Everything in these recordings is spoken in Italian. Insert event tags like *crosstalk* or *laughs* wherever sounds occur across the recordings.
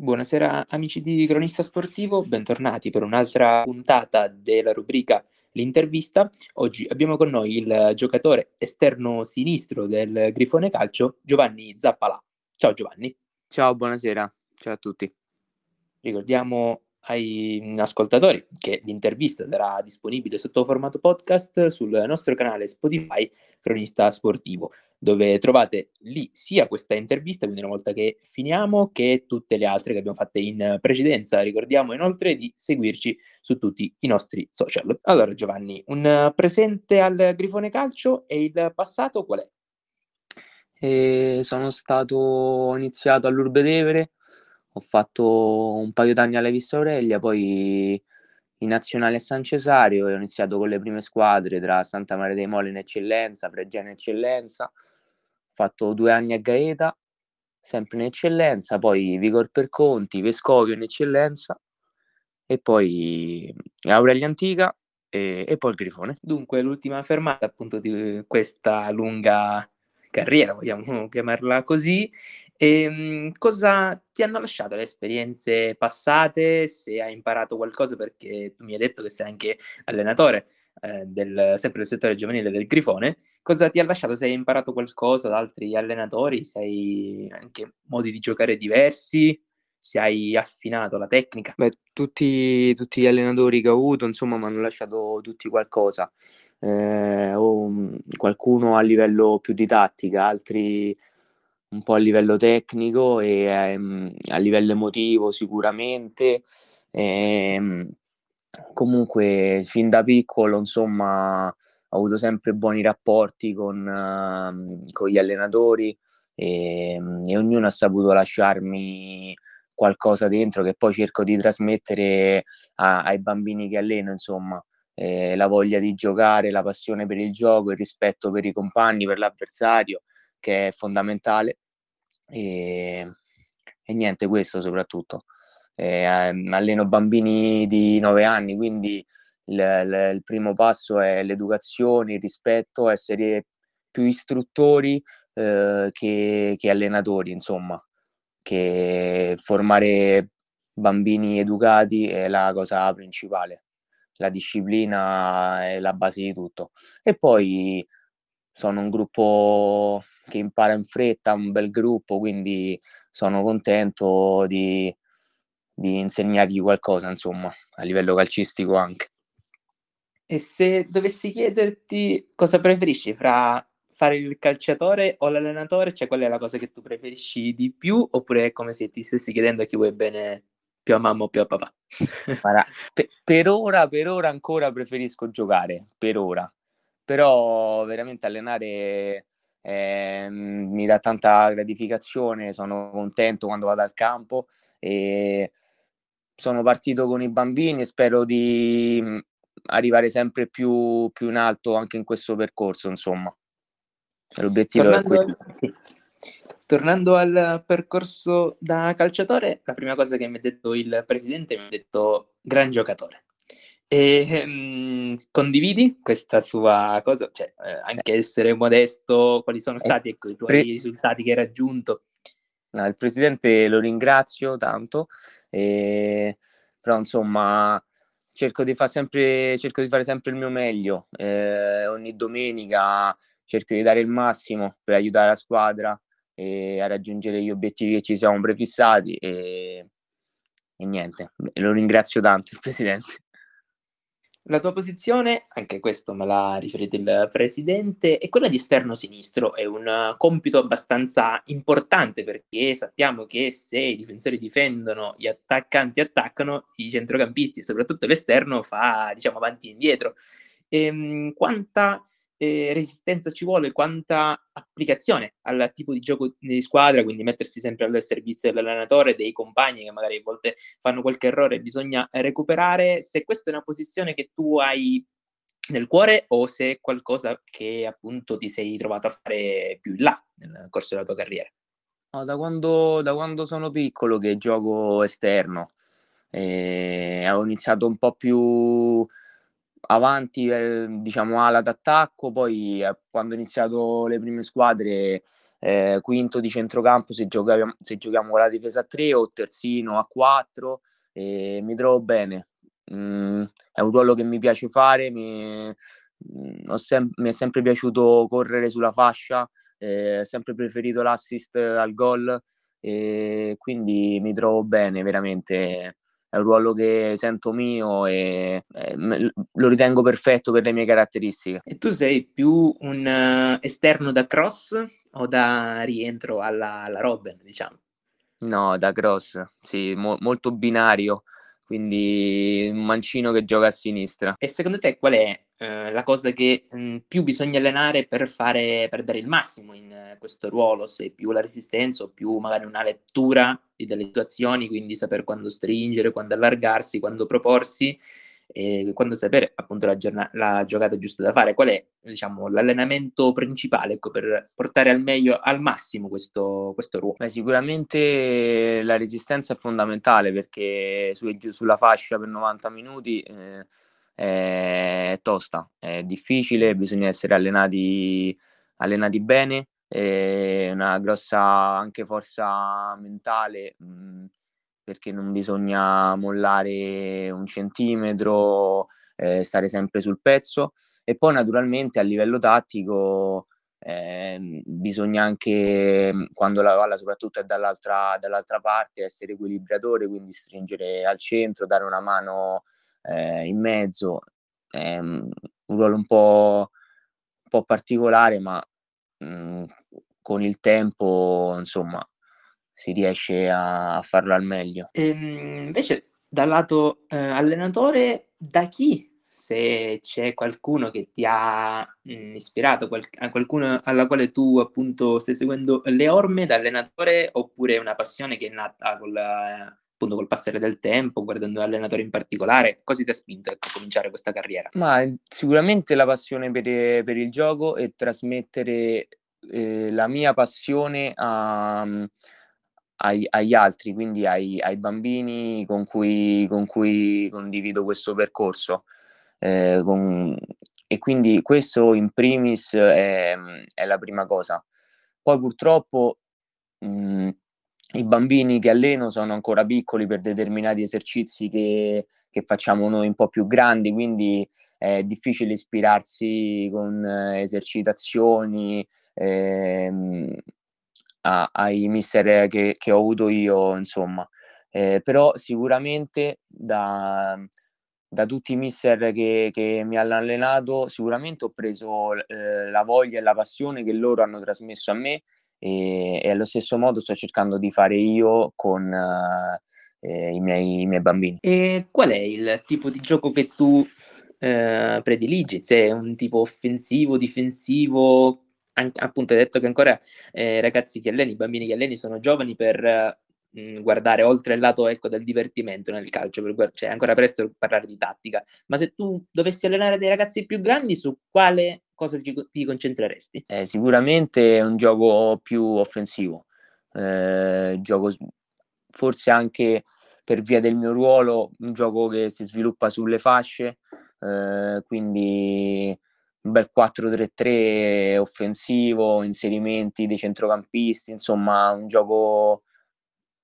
Buonasera amici di Cronista Sportivo, bentornati per un'altra puntata della rubrica L'intervista. Oggi abbiamo con noi il giocatore esterno sinistro del Grifone Calcio, Giovanni Zappalà. Ciao Giovanni. Ciao, buonasera. Ciao a tutti. Ricordiamo ai ascoltatori che l'intervista sarà disponibile sotto formato podcast sul nostro canale Spotify Cronista Sportivo, dove trovate lì sia questa intervista, quindi una volta che finiamo, che tutte le altre che abbiamo fatte in precedenza. Ricordiamo inoltre di seguirci su tutti i nostri social. Allora Giovanni, un presente al Grifone Calcio e il passato qual è? E sono stato iniziato all'Urbe Tevere ho fatto un paio d'anni alla Vista Aurelia, poi in nazionale a San Cesario e ho iniziato con le prime squadre tra Santa Maria dei Moli in eccellenza, Fregene eccellenza, ho fatto due anni a Gaeta, sempre in eccellenza, poi Vigor per Conti, Vescovio in eccellenza e poi Aurelia Antica e, e poi il Grifone. Dunque l'ultima fermata appunto di questa lunga carriera, vogliamo chiamarla così, e, ehm, cosa ti hanno lasciato le esperienze passate? Se hai imparato qualcosa, perché tu mi hai detto che sei anche allenatore eh, del, sempre del settore giovanile del Grifone, cosa ti ha lasciato? Se hai imparato qualcosa da altri allenatori? Se hai anche modi di giocare diversi? Se hai affinato la tecnica? Beh, tutti, tutti gli allenatori che ho avuto, insomma, mi hanno lasciato tutti qualcosa. Eh, o qualcuno a livello più di tattica, altri un po' a livello tecnico e ehm, a livello emotivo sicuramente. Ehm, comunque fin da piccolo insomma ho avuto sempre buoni rapporti con, uh, con gli allenatori e, ehm, e, ognuno ha saputo lasciarmi qualcosa dentro che poi cerco di trasmettere a, ai bambini che alleno insomma eh, la voglia di giocare, la passione per il gioco, il rispetto per i compagni, per l'avversario che è fondamentale. E, e niente, questo soprattutto. Eh, alleno bambini di 9 anni, quindi il, il, il, primo passo è l'educazione, il rispetto, essere più istruttori eh, che, che allenatori, insomma, che formare bambini educati è la cosa principale. La disciplina è la base di tutto. E poi sono un gruppo che impara in fretta, un bel gruppo, quindi sono contento di, di insegnargli qualcosa, insomma, a livello calcistico anche. E se dovessi chiederti cosa preferisci fra fare il calciatore o l'allenatore, cioè qual è la cosa che tu preferisci di più, oppure è come se ti stessi chiedendo a chi vuoi bene più a mamma o più a papà? Guarda, *laughs* per, per ora, per ora ancora preferisco giocare, per ora però veramente allenare eh, mi dà tanta gratificazione, sono contento quando vado al campo e sono partito con i bambini e spero di mm, arrivare sempre più, più in alto anche in questo percorso, insomma. L'obiettivo Tornando, è quello. Sì. Tornando al percorso da calciatore, la prima cosa che mi ha detto il presidente mi ha detto gran giocatore. E, mh, condividi questa sua cosa? Cioè, eh, anche essere modesto, quali sono stati ecco, i tuoi Pre- risultati che hai raggiunto? No, il presidente lo ringrazio tanto, eh, però insomma cerco di, fare sempre, cerco di fare sempre il mio meglio. Eh, ogni domenica cerco di dare il massimo per aiutare la squadra a raggiungere gli obiettivi che ci siamo prefissati e, e niente, lo ringrazio tanto il presidente. La tua posizione, anche questo me l'ha riferito il presidente, è quella di esterno sinistro. È un compito abbastanza importante perché sappiamo che se i difensori difendono, gli attaccanti attaccano, i centrocampisti soprattutto l'esterno fa, diciamo, avanti e indietro. Ehm, quanta eh, resistenza ci vuole, quanta applicazione al tipo di gioco di squadra, quindi mettersi sempre al servizio dell'allenatore, dei compagni che magari a volte fanno qualche errore, bisogna recuperare. Se questa è una posizione che tu hai nel cuore o se è qualcosa che appunto ti sei trovato a fare più in là nel corso della tua carriera. No, da, quando, da quando sono piccolo che gioco esterno, eh, ho iniziato un po' più avanti, eh, diciamo, ala d'attacco, poi eh, quando ho iniziato le prime squadre, eh, quinto di centrocampo se giochiamo, se giochiamo con la difesa a 3 o terzino a 4, e mi trovo bene. Mm, è un ruolo che mi piace fare, mi, mm, sem- mi è sempre piaciuto correre sulla fascia, eh, ho sempre preferito l'assist al gol, quindi mi trovo bene veramente è un ruolo che sento mio e eh, lo ritengo perfetto per le mie caratteristiche. E tu sei più un uh, esterno da cross o da rientro alla, alla Robben, diciamo? No, da cross, sì, mo- molto binario, quindi un mancino che gioca a sinistra. E secondo te qual è eh, la cosa che mh, mm, più bisogna allenare per, fare, per dare il massimo in uh, questo ruolo, se più la resistenza o più magari una lettura delle situazioni, quindi saper quando stringere, quando allargarsi, quando proporsi e quando sapere appunto la, giornata, la giocata giusta da fare. Qual è diciamo, l'allenamento principale ecco, per portare al meglio, al massimo questo, questo ruolo? Beh, sicuramente la resistenza è fondamentale perché su e giù sulla fascia per 90 minuti... Eh, è tosta, è difficile, bisogna essere allenati, allenati bene, una grossa anche forza mentale mh, mhmm, perché non bisogna mollare un centimetro, eh, stare sempre sul pezzo. E poi naturalmente a livello tattico eh, bisogna anche quando la palla soprattutto è dall'altra, dall'altra parte essere equilibratore, quindi stringere al centro, dare una mano eh, in mezzo, è un ruolo un po', un po particolare, ma mh, mhmm, con il tempo, insomma, si riesce a, a farlo al meglio. Ehm, invece, dal lato eh, allenatore, da chi? Se c'è qualcuno che ti ha mh, mhmm, ispirato, qual- qualcuno alla quale tu appunto stai seguendo le orme da allenatore, oppure una passione che è nata con la, appunto col passare del tempo, guardando un allenatore in particolare? Cosa ti ha spinto ecco, a cominciare questa carriera? Ma sicuramente la passione per, per il gioco e trasmettere eh, la mia passione a, ai, agli altri, quindi ai, ai bambini con cui, con cui, condivido questo percorso. Eh, con, e quindi questo in primis è, è la prima cosa. Poi purtroppo mh, mm, i bambini che alleno sono ancora piccoli per determinati esercizi che, che facciamo noi un po' più grandi, quindi è difficile ispirarsi con eh, esercitazioni ehm, a, ai mister che, che, ho avuto io, insomma. Eh, però sicuramente da, da tutti i mister che, che, mi hanno allenato, sicuramente ho preso eh, la voglia e la passione che loro hanno trasmesso a me e, e allo stesso modo sto cercando di fare io con eh, i, miei, i, miei, bambini. E qual è il tipo di gioco che tu eh, prediligi? Se è un tipo offensivo, difensivo? An- appunto, hai detto che ancora eh, ragazzi che alleni, bambini che alleni sono giovani per mh, guardare oltre il lato ecco, del divertimento nel calcio, per, cioè ancora presto per parlare di tattica, ma se tu dovessi allenare dei ragazzi più grandi, su quale cosa ti, ti concentreresti? Eh, sicuramente è un gioco più offensivo, eh, gioco forse anche per via del mio ruolo, un gioco che si sviluppa sulle fasce, eh, quindi un bel 4-3-3 offensivo, inserimenti dei centrocampisti, insomma un gioco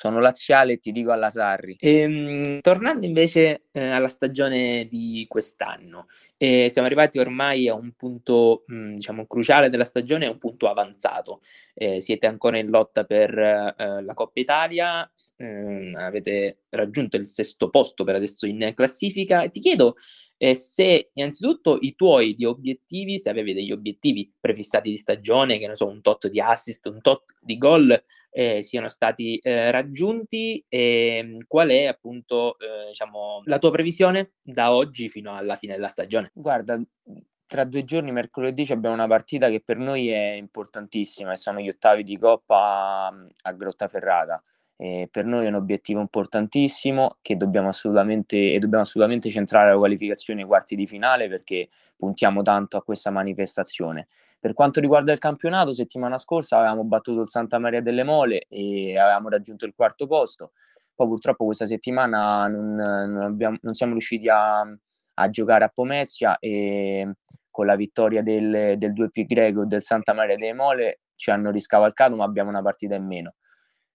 sono laziale e ti dico alla Sarri. Ehm, tornando invece eh, alla stagione di quest'anno, eh, siamo arrivati ormai a un punto mh, mm, diciamo cruciale della stagione, un punto avanzato. Eh, siete ancora in lotta per eh, la Coppa Italia, ehm, avete raggiunto il sesto posto per adesso in classifica. Ti chiedo eh, se innanzitutto i tuoi obiettivi, se avevi degli obiettivi prefissati di stagione, che ne so, un tot di assist, un tot di gol, eh, siano stati eh, raggiunti e mm, qual è appunto eh, diciamo, la tua previsione da oggi fino alla fine della stagione? Guarda, tra due giorni, mercoledì, abbiamo una partita che per noi è importantissima e sono gli ottavi di Coppa mm, a Grottaferrata. E per noi è un obiettivo importantissimo che dobbiamo assolutamente, e dobbiamo assolutamente centrare la qualificazione ai quarti di finale perché puntiamo tanto a questa manifestazione. Per quanto riguarda il campionato, settimana scorsa avevamo battuto il Santa Maria delle Mole e avevamo raggiunto il quarto posto. Poi purtroppo questa settimana non, non, abbiamo, non siamo riusciti a, a, giocare a Pomezia e con la vittoria del, del 2P greco del Santa Maria delle Mole ci hanno riscavalcato ma abbiamo una partita in meno.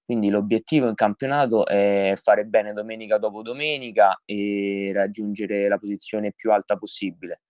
Quindi l'obiettivo in campionato è fare bene domenica dopo domenica e raggiungere la posizione più alta possibile.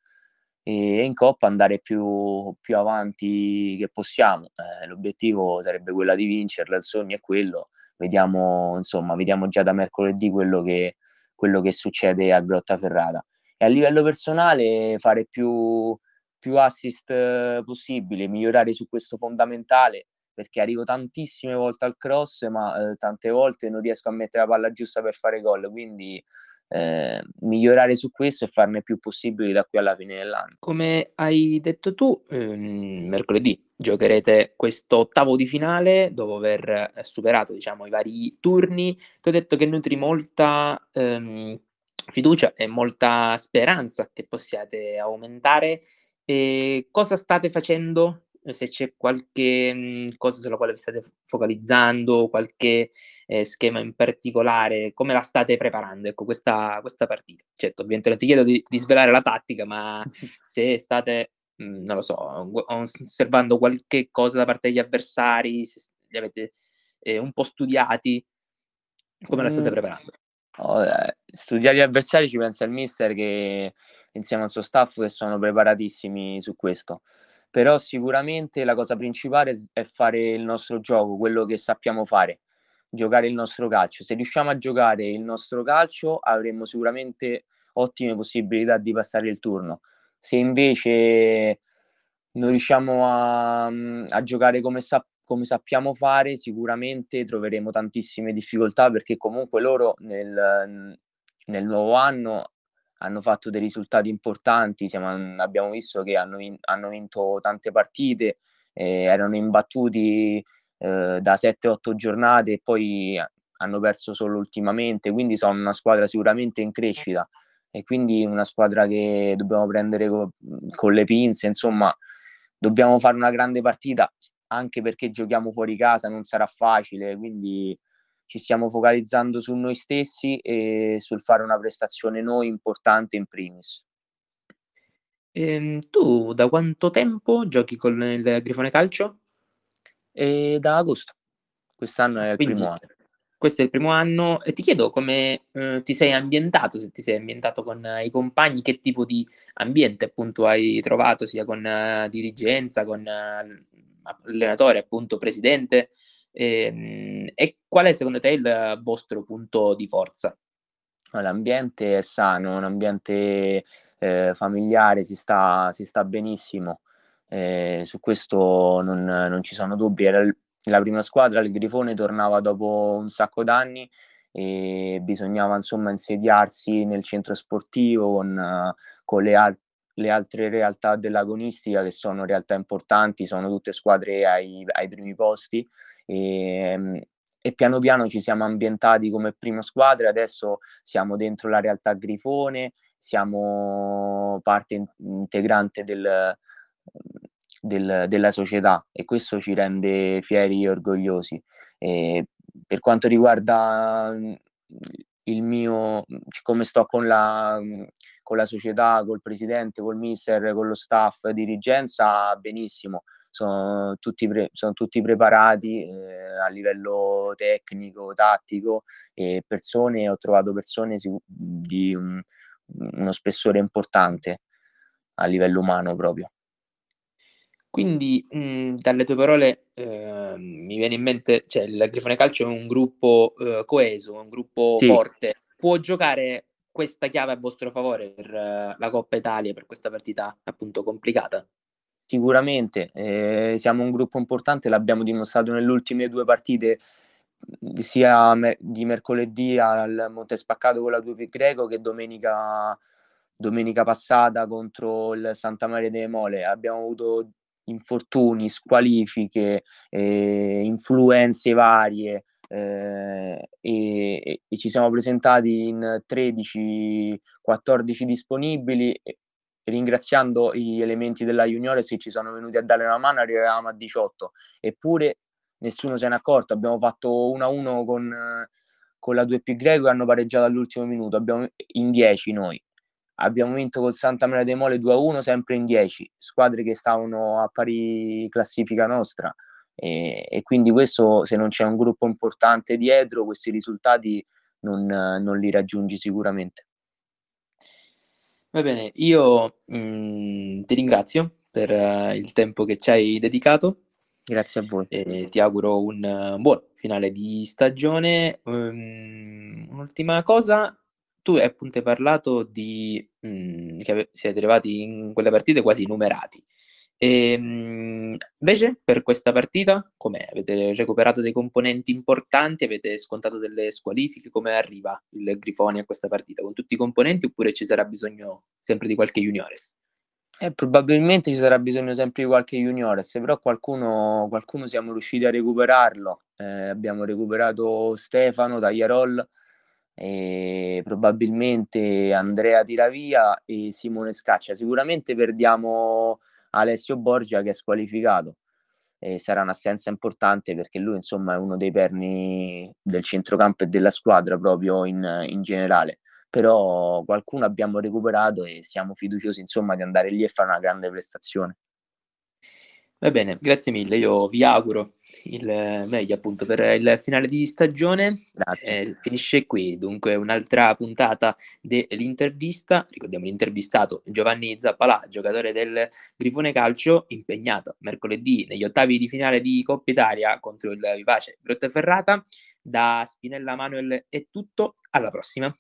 E in Coppa andare più, più avanti che possiamo. Eh, l'obiettivo sarebbe quello di vincerla, il sogno è quello. Vediamo, insomma, vediamo già da mercoledì quello che, quello che succede a Grottaferrata. E a livello personale fare più, più assist eh, possibile, migliorare su questo fondamentale perché arrivo tantissime volte al cross, ma eh, tante volte non riesco a mettere la palla giusta per fare gol, quindi eh, migliorare su questo e farne più possibili da qui alla fine dell'anno. Come hai detto tu, ehm, mercoledì giocherete questo ottavo di finale dopo aver eh, superato diciamo, i vari turni. Ti ho detto che nutri molta ehm, fiducia e molta speranza che possiate aumentare. E cosa state facendo se c'è qualche mh, mhmm, cosa sulla quale vi state focalizzando, qualche eh, schema in particolare, come la state preparando, ecco, questa, questa partita. Certo, ovviamente non ti chiedo di, di svelare la tattica, ma *laughs* se state, mh, mhmm, non lo so, osservando qualche cosa da parte degli avversari, se li avete eh, un po' studiati, come la state preparando? Eh, studiare gli avversari ci pensa il mister che insieme al suo staff che sono preparatissimi su questo però sicuramente la cosa principale è fare il nostro gioco, quello che sappiamo fare, giocare il nostro calcio. Se riusciamo a giocare il nostro calcio avremo sicuramente ottime possibilità di passare il turno. Se invece non riusciamo a, a giocare come, sa- come, sappiamo fare, sicuramente troveremo tantissime difficoltà perché comunque loro nel, nel nuovo anno hanno fatto dei risultati importanti, siamo, abbiamo visto che hanno, in, hanno vinto tante partite, eh, erano imbattuti eh, da 7-8 giornate e poi hanno perso solo ultimamente, quindi sono una squadra sicuramente in crescita. E quindi una squadra che dobbiamo prendere co- con le pinze, insomma dobbiamo fare una grande partita anche perché giochiamo fuori casa, non sarà facile, quindi ci stiamo focalizzando su noi stessi e sul fare una prestazione noi importante in primis. Ehm, tu da quanto tempo giochi con il Grifone Calcio? E da agosto. Quest'anno è il Quindi, primo anno. Questo è il primo anno e ti chiedo come eh, ti sei ambientato, se ti sei ambientato con eh, i compagni, che tipo di ambiente appunto hai trovato sia con eh, dirigenza, con eh, allenatore, appunto presidente, e, ehm, e qual è secondo te il vostro punto di forza? L'ambiente è sano, un ambiente eh, familiare, si sta, si sta benissimo, eh, su questo non, non, ci sono dubbi. Era il, la prima squadra, il Grifone tornava dopo un sacco d'anni e bisognava insomma insediarsi nel centro sportivo con, con le, al- le altre realtà dell'agonistica che sono realtà importanti, sono tutte squadre ai, ai primi posti e, ehm, e, piano piano ci siamo ambientati come prima squadra, adesso siamo dentro la realtà Grifone, siamo parte integrante del, del, della società e questo ci rende fieri e orgogliosi. E per quanto riguarda il mio, come sto con la, con la società, col presidente, col mister, con lo staff, dirigenza, benissimo. Sono tutti, pre- sono tutti preparati eh, a livello tecnico, tattico e persone, ho trovato persone di un, uno spessore importante a livello umano proprio. Quindi, mh, dalle tue parole, eh, mi viene in mente, cioè il Grifone Calcio è un gruppo eh, coeso, un gruppo sì. forte. Può giocare questa chiave a vostro favore per uh, la Coppa Italia, per questa partita appunto complicata? Sicuramente, eh, siamo un gruppo importante, l'abbiamo dimostrato nelle ultime due partite, sia mer- di mercoledì al Montespaccato con la 2 Greco che domenica, domenica passata contro il Santa Maria delle Mole. Abbiamo avuto infortuni, squalifiche, eh, influenze varie eh, e, e, ci siamo presentati in 13-14 disponibili ringraziando gli elementi della Juniores che ci sono venuti a dare una mano arrivavamo a 18 eppure nessuno se n'è accorto abbiamo fatto 1-1 con, con la 2P Greco e hanno pareggiato all'ultimo minuto. Abbiamo in 10 noi. Abbiamo vinto col Santa Maria dei Mole 2-1 sempre in 10, squadre che stavano a pari classifica nostra e, e, quindi questo se non c'è un gruppo importante dietro questi risultati non, non li raggiungi sicuramente. Va bene, io mh, mm, ti ringrazio per uh, il tempo che ci hai dedicato. Grazie a voi. E ti auguro un uh, buon finale di stagione. Um, un'ultima cosa, tu hai appunto parlato di mh, mm, che siete arrivati in quelle partite quasi numerati. E, ehm, invece per questa partita com'è? Avete recuperato dei componenti importanti? Avete scontato delle squalifiche? Come arriva il Grifoni a questa partita? Con tutti i componenti oppure ci sarà bisogno sempre di qualche juniores? Eh, probabilmente ci sarà bisogno sempre di qualche juniores, però qualcuno, qualcuno siamo riusciti a recuperarlo. Eh, abbiamo recuperato Stefano, Tagliarol, e probabilmente Andrea Tiravia e Simone Scaccia. Sicuramente perdiamo Alessio Borgia che è squalificato. E sarà un'assenza importante perché lui insomma è uno dei perni del centrocampo e della squadra proprio in, in generale. Però qualcuno abbiamo recuperato e siamo fiduciosi insomma di andare lì e fare una grande prestazione Va bene, grazie mille. Io vi auguro il meglio appunto per il finale di stagione. Grazie. Eh, finisce qui dunque un'altra puntata dell'intervista. Ricordiamo l'intervistato Giovanni Zappalà, giocatore del Grifone Calcio, impegnato mercoledì negli ottavi di finale di Coppa Italia contro il vivace Grottaferrata. Da Spinella Manuel è tutto, alla prossima.